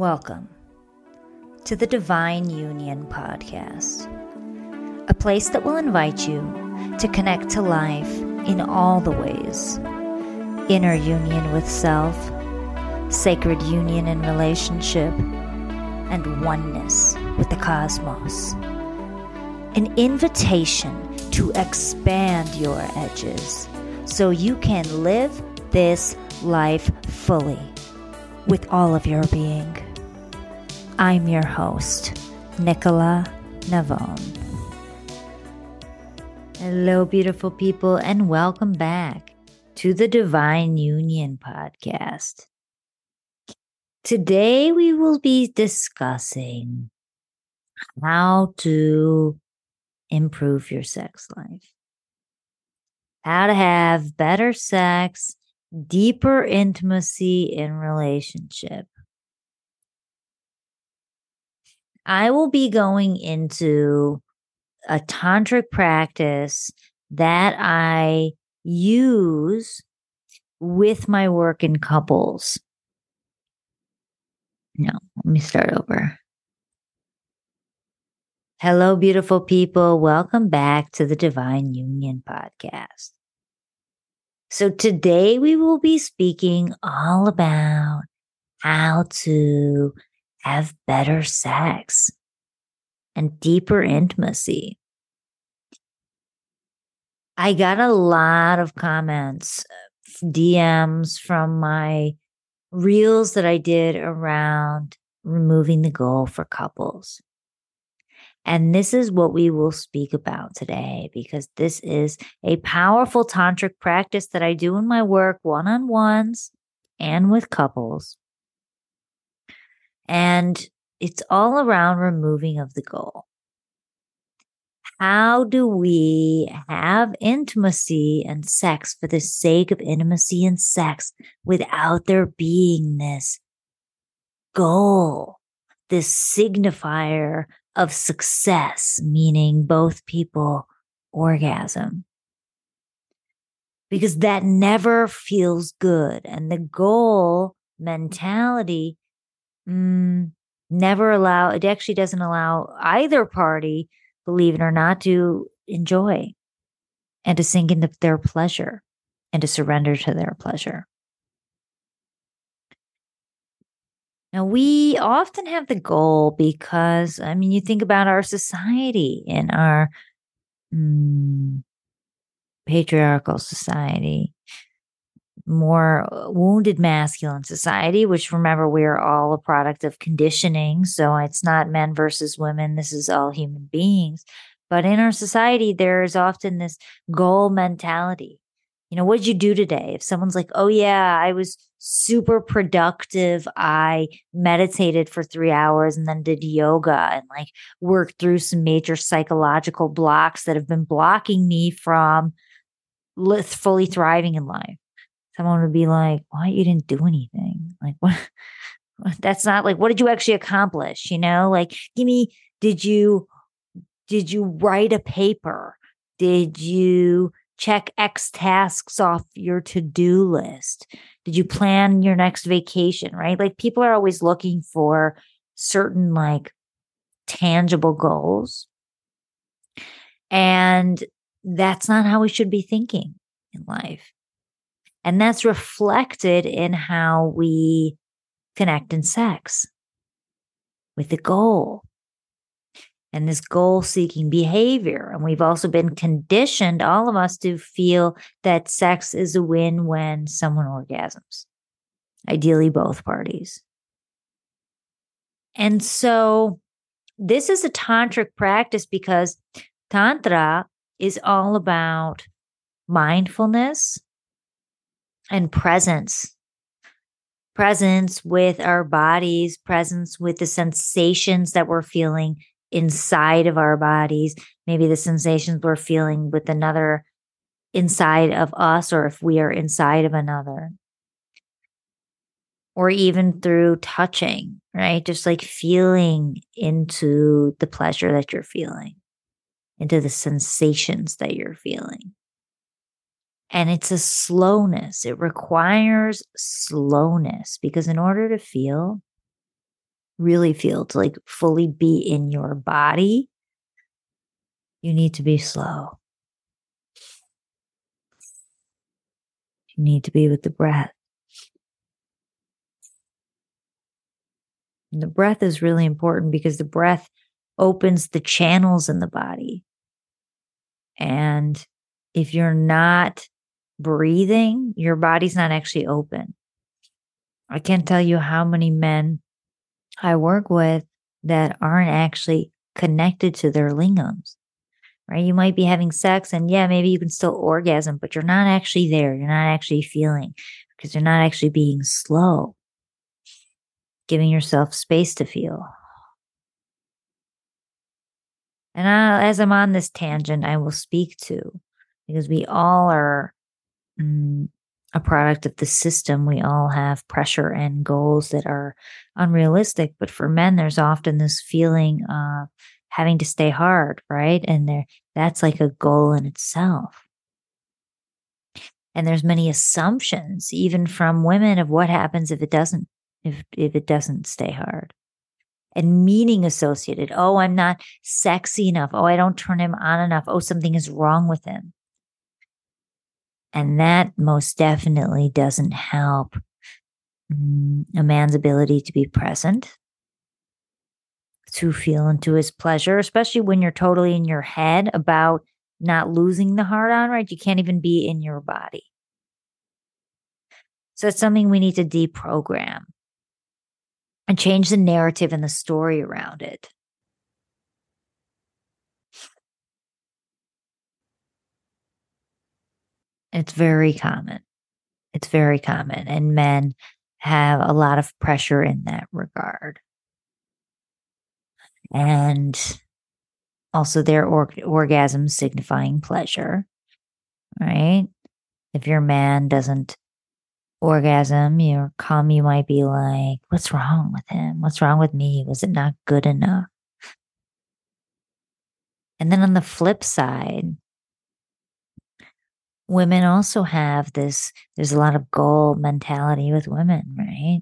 Welcome to the Divine Union Podcast, a place that will invite you to connect to life in all the ways inner union with self, sacred union in relationship, and oneness with the cosmos. An invitation to expand your edges so you can live this life fully with all of your being. I'm your host, Nicola Navon. Hello, beautiful people, and welcome back to the Divine Union podcast. Today, we will be discussing how to improve your sex life, how to have better sex, deeper intimacy in relationship. I will be going into a tantric practice that I use with my work in couples. No, let me start over. Hello, beautiful people. Welcome back to the Divine Union Podcast. So, today we will be speaking all about how to have better sex and deeper intimacy. I got a lot of comments, DMs from my reels that I did around removing the goal for couples. And this is what we will speak about today because this is a powerful tantric practice that I do in my work one on ones and with couples. And it's all around removing of the goal. How do we have intimacy and sex for the sake of intimacy and sex without there being this goal, this signifier of success, meaning both people orgasm? Because that never feels good. And the goal mentality mm, never allow it actually doesn't allow either party believe it or not to enjoy and to sink into their pleasure and to surrender to their pleasure. Now we often have the goal because i mean you think about our society and our mm, patriarchal society more uh, wounded masculine society, which remember, we're all a product of conditioning. So it's not men versus women. This is all human beings. But in our society, there is often this goal mentality. You know, what did you do today? If someone's like, oh, yeah, I was super productive. I meditated for three hours and then did yoga and like worked through some major psychological blocks that have been blocking me from fully thriving in life someone would be like, why you didn't do anything? Like what that's not like what did you actually accomplish? You know, like give me did you did you write a paper? Did you check X tasks off your to-do list? Did you plan your next vacation? Right? Like people are always looking for certain like tangible goals. And that's not how we should be thinking in life. And that's reflected in how we connect in sex with the goal and this goal seeking behavior. And we've also been conditioned, all of us, to feel that sex is a win when someone orgasms, ideally, both parties. And so, this is a tantric practice because Tantra is all about mindfulness and presence presence with our bodies, presence with the sensations that we're feeling inside of our bodies, maybe the sensations we're feeling with another inside of us, or if we are inside of another, or even through touching, right? Just like feeling into the pleasure that you're feeling, into the sensations that you're feeling. And it's a slowness. It requires slowness because in order to feel, really feel, to like fully be in your body, you need to be slow. You need to be with the breath. And the breath is really important because the breath opens the channels in the body. And if you're not breathing, your body's not actually open. I can't tell you how many men I work with that aren't actually connected to their lingams, right? You might be having sex and yeah, maybe you can still orgasm, but you're not actually there. You're not actually feeling because you're not actually being slow, giving yourself space to feel. And I, as I'm on this tangent, I will speak to because we all are Mm, a product of the system. We all have pressure and goals that are unrealistic. But for men, there's often this feeling of having to stay hard, right? And there, that's like a goal in itself. And there's many assumptions, even from women, of what happens if it doesn't, if if it doesn't stay hard. And meaning associated. Oh, I'm not sexy enough. Oh, I don't turn him on enough. Oh, something is wrong with him. And that most definitely doesn't help mm, a man's ability to be present, to feel into his pleasure, especially when you're totally in your head about not losing the heart on, right? You can't even be in your body. So it's something we need to deprogram and change the narrative and the story around it. It's very common. It's very common. And men have a lot of pressure in that regard. And also their or- orgasm signifying pleasure, right? If your man doesn't orgasm, your come, you might be like, what's wrong with him? What's wrong with me? Was it not good enough? And then on the flip side, women also have this there's a lot of goal mentality with women right?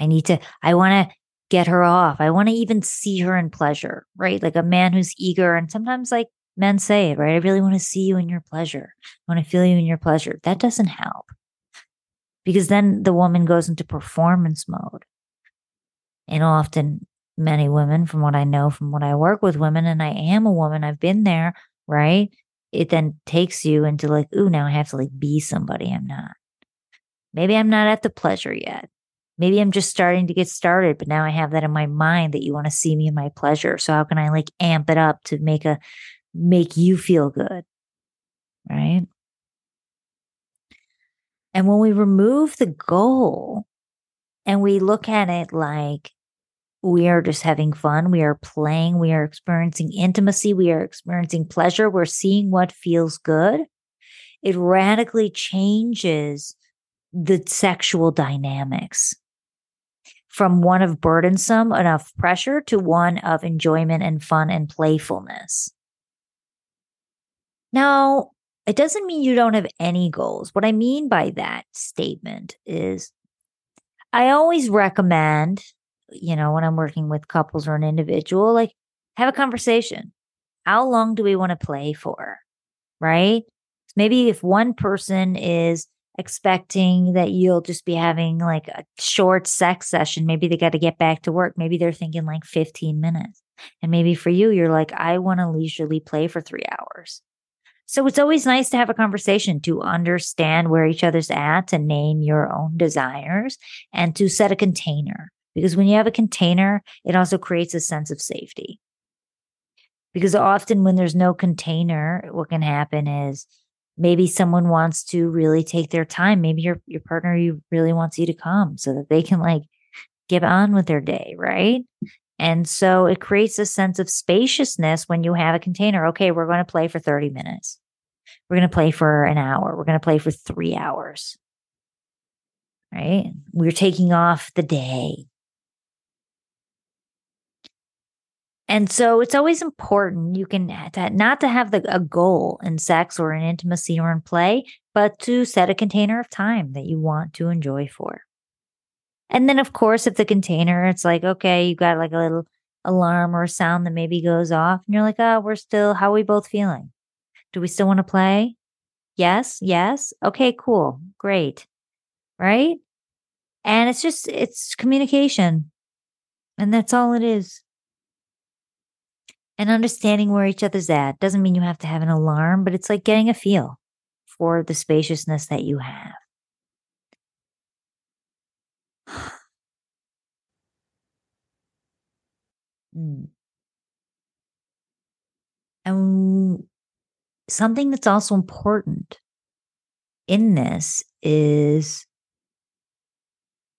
I need to i want to get her off. I want to even see her in pleasure right? Like a man who's eager and sometimes like men say it right i really want to see you in your pleasure. I want to feel you in your pleasure. That doesn't help. Because then the woman goes into performance mode. And often many women from what i know from what i work with women and i am a woman i've been there right it then takes you into like, ooh, now I have to like be somebody I'm not. Maybe I'm not at the pleasure yet. Maybe I'm just starting to get started, but now I have that in my mind that you want to see me in my pleasure. So how can I like amp it up to make a make you feel good? Right? And when we remove the goal and we look at it like we are just having fun. We are playing. We are experiencing intimacy. We are experiencing pleasure. We're seeing what feels good. It radically changes the sexual dynamics from one of burdensome enough pressure to one of enjoyment and fun and playfulness. Now, it doesn't mean you don't have any goals. What I mean by that statement is I always recommend you know, when I'm working with couples or an individual, like have a conversation. How long do we want to play for? Right? Maybe if one person is expecting that you'll just be having like a short sex session, maybe they got to get back to work. Maybe they're thinking like 15 minutes. And maybe for you, you're like, I want to leisurely play for three hours. So it's always nice to have a conversation to understand where each other's at, to name your own desires, and to set a container. Because when you have a container, it also creates a sense of safety. Because often when there's no container, what can happen is maybe someone wants to really take their time. Maybe your your partner you really wants you to come so that they can like get on with their day, right? And so it creates a sense of spaciousness when you have a container. Okay, we're going to play for 30 minutes. We're going to play for an hour. We're going to play for three hours. Right? We're taking off the day. And so it's always important you can not to have the, a goal in sex or in intimacy or in play, but to set a container of time that you want to enjoy for. And then, of course, if the container, it's like, okay, you got like a little alarm or a sound that maybe goes off, and you're like, oh, we're still, how are we both feeling? Do we still want to play? Yes, yes. Okay, cool. Great. Right. And it's just, it's communication. And that's all it is. And understanding where each other's at doesn't mean you have to have an alarm, but it's like getting a feel for the spaciousness that you have. mm. And something that's also important in this is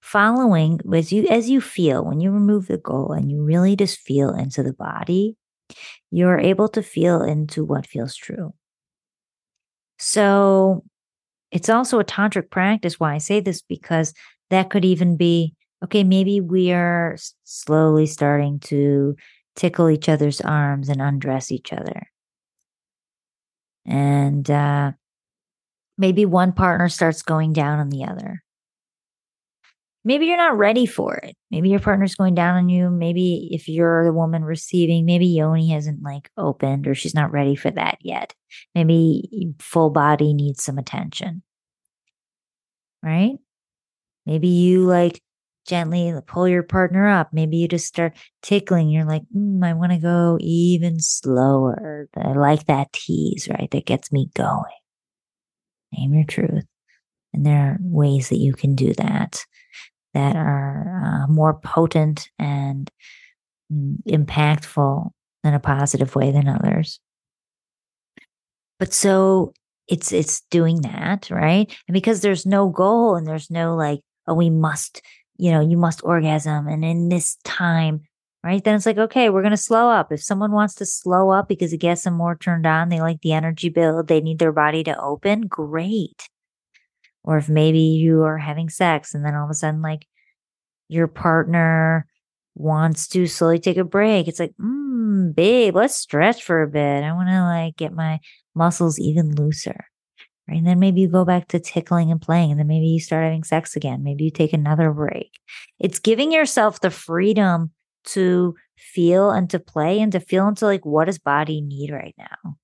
following as you as you feel when you remove the goal and you really just feel into the body you're able to feel into what feels true. So it's also a tantric practice why i say this because that could even be okay maybe we are slowly starting to tickle each other's arms and undress each other. And uh, maybe one partner starts going down on the other maybe you're not ready for it. Maybe your partner's going down on you. Maybe if you're the woman receiving, maybe Yoni hasn't like opened or she's not ready for that yet. Maybe full body needs some attention. Right? Maybe you like gently pull your partner up. Maybe you just start tickling. You're like, mm, I want to go even slower. I like that tease, right? That gets me going. Name your truth. And there are ways that you can do that that are uh, more potent and mm, impactful in a positive way than others. But so it's it's doing that, right? And because there's no goal and there's no like, oh, we must, you know, you must orgasm and in this time, right? Then it's like, okay, we're gonna slow up. If someone wants to slow up because it gets them more turned on, they like the energy build, they need their body to open, great. Or if maybe you are having sex and then all of a sudden, like your partner wants to slowly take a break, it's like, mm, babe, let's stretch for a bit. I want to like get my muscles even looser. Right. And then maybe you go back to tickling and playing, and then maybe you start having sex again. Maybe you take another break. It's giving yourself the freedom to feel and to play and to feel into like what does body need right now.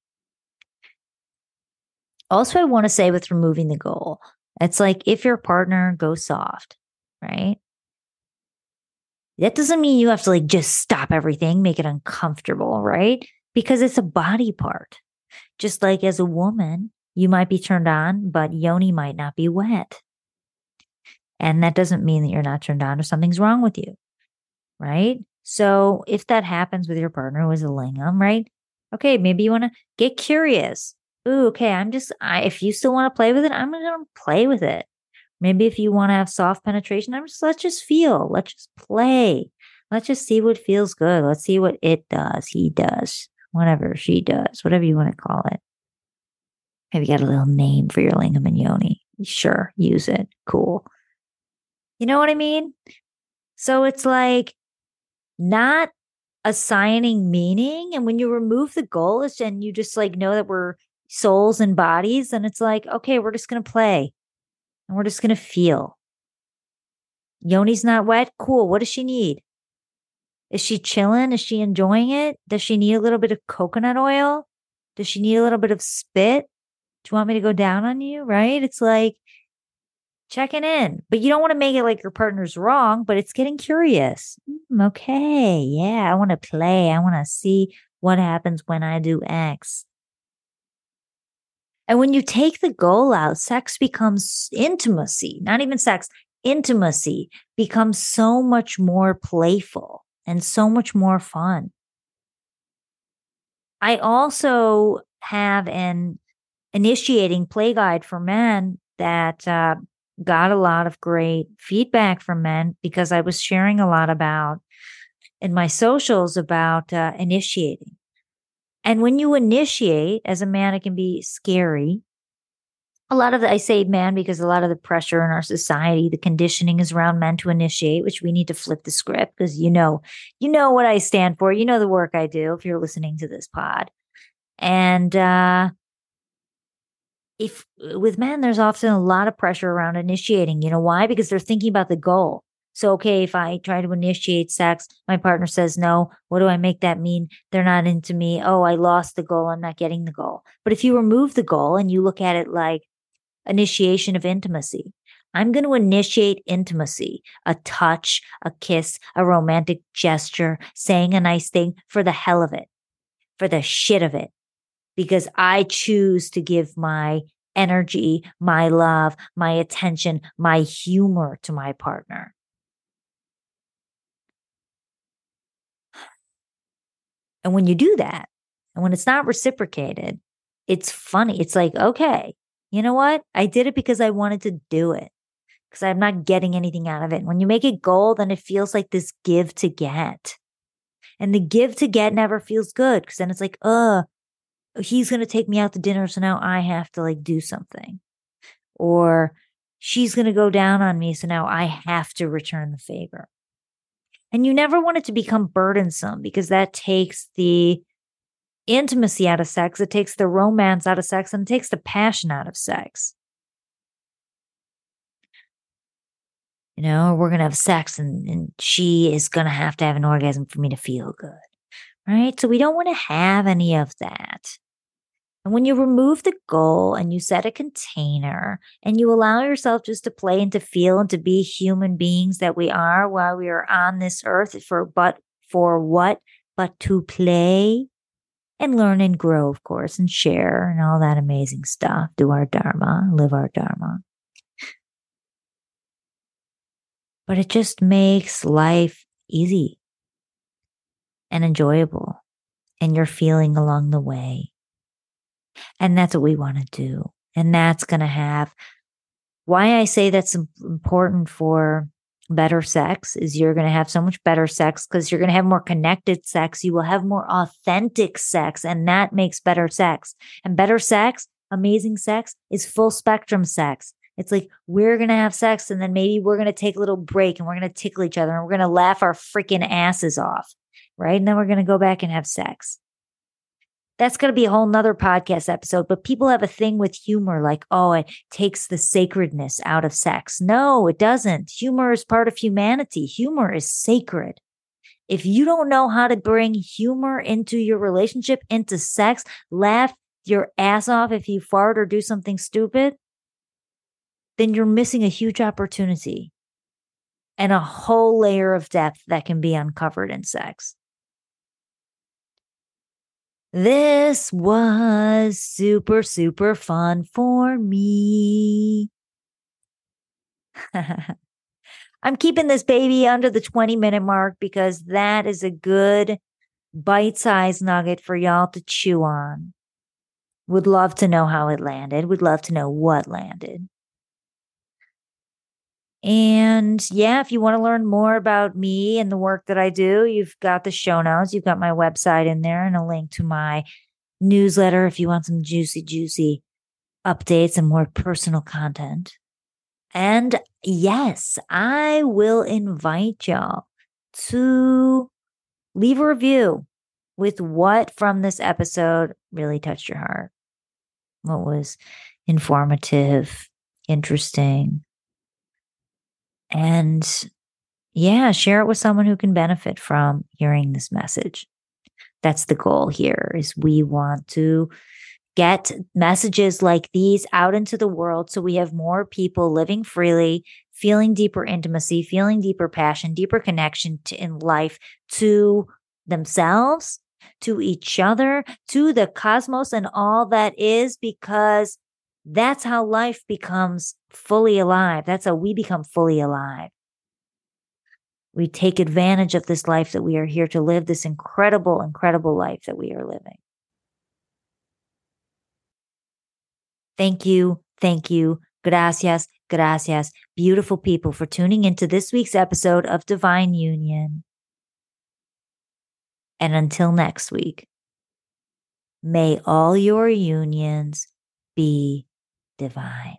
Also, I want to say with removing the goal, it's like if your partner goes soft, right? That doesn't mean you have to like just stop everything, make it uncomfortable, right? Because it's a body part. Just like as a woman, you might be turned on, but yoni might not be wet. And that doesn't mean that you're not turned on or something's wrong with you, right? So if that happens with your partner who is a lingam, right? Okay, maybe you want to get curious. Ooh, okay, I'm just, I, if you still want to play with it, I'm going to play with it. Maybe if you want to have soft penetration, I'm just let's just feel, let's just play. Let's just see what feels good. Let's see what it does, he does, whatever she does, whatever you want to call it. Maybe get a little name for your lingam and yoni. Sure, use it. Cool. You know what I mean? So it's like not assigning meaning. And when you remove the goals and you just like know that we're souls and bodies, and it's like, okay, we're just going to play and we're just going to feel. Yoni's not wet. Cool. What does she need? Is she chilling? Is she enjoying it? Does she need a little bit of coconut oil? Does she need a little bit of spit? Do you want me to go down on you? Right? It's like checking in, but you don't want to make it like your partner's wrong, but it's getting curious. Mm, okay. Yeah. I want to play. I want to see what happens when I do X. And when you take the goal out, sex becomes intimacy, not even sex, intimacy becomes so much more playful and so much more fun. I also have an initiating play guide for men that uh, got a lot of great feedback from men because I was sharing a lot about in my socials about uh, initiating. And when you initiate as a man, it can be scary. A lot of the, I say man because a lot of the pressure in our society, the conditioning is around men to initiate, which we need to flip the script because you know, you know what I stand for. You know the work I do if you're listening to this pod. And, uh, if with men, there's often a lot of pressure around initiating. You know why? Because they're thinking about the goal. So, okay, if I try to initiate sex, my partner says no. What do I make that mean? They're not into me. Oh, I lost the goal. I'm not getting the goal. But if you remove the goal and you look at it like initiation of intimacy, I'm going to initiate intimacy, a touch, a kiss, a romantic gesture, saying a nice thing for the hell of it, for the shit of it, because I choose to give my energy, my love, my attention, my humor to my partner. And when you do that, and when it's not reciprocated, it's funny. It's like, okay, you know what? I did it because I wanted to do it because I'm not getting anything out of it. When you make it goal, then it feels like this give to get. And the give to get never feels good because then it's like, uh, he's going to take me out to dinner. So now I have to like do something. Or she's going to go down on me. So now I have to return the favor. And you never want it to become burdensome because that takes the intimacy out of sex, it takes the romance out of sex, and it takes the passion out of sex. You know, we're going to have sex and, and she is going to have to have an orgasm for me to feel good. Right. So we don't want to have any of that. And when you remove the goal and you set a container and you allow yourself just to play and to feel and to be human beings that we are while we are on this earth for but for what but to play and learn and grow, of course, and share and all that amazing stuff. Do our Dharma, live our Dharma. But it just makes life easy and enjoyable. And you're feeling along the way. And that's what we want to do. And that's going to have why I say that's important for better sex is you're going to have so much better sex because you're going to have more connected sex. You will have more authentic sex, and that makes better sex. And better sex, amazing sex, is full spectrum sex. It's like we're going to have sex, and then maybe we're going to take a little break and we're going to tickle each other and we're going to laugh our freaking asses off. Right. And then we're going to go back and have sex that's going to be a whole nother podcast episode. But people have a thing with humor, like, oh, it takes the sacredness out of sex. No, it doesn't. Humor is part of humanity. Humor is sacred. If you don't know how to bring humor into your relationship, into sex, laugh your ass off if you fart or do something stupid, then you're missing a huge opportunity and a whole layer of depth that can be uncovered in sex. This was super, super fun for me. I'm keeping this baby under the 20 minute mark because that is a good bite sized nugget for y'all to chew on. Would love to know how it landed. Would love to know what landed. And yeah, if you want to learn more about me and the work that I do, you've got the show notes. You've got my website in there and a link to my newsletter if you want some juicy, juicy updates and more personal content. And yes, I will invite y'all to leave a review with what from this episode really touched your heart. What was informative, interesting, and yeah, share it with someone who can benefit from hearing this message. That's the goal here is we want to get messages like these out into the world so we have more people living freely, feeling deeper intimacy, feeling deeper passion, deeper connection to, in life to themselves, to each other, to the cosmos and all that is because that's how life becomes fully alive. That's how we become fully alive. We take advantage of this life that we are here to live, this incredible, incredible life that we are living. Thank you. Thank you. Gracias. Gracias. Beautiful people for tuning into this week's episode of Divine Union. And until next week, may all your unions be divine.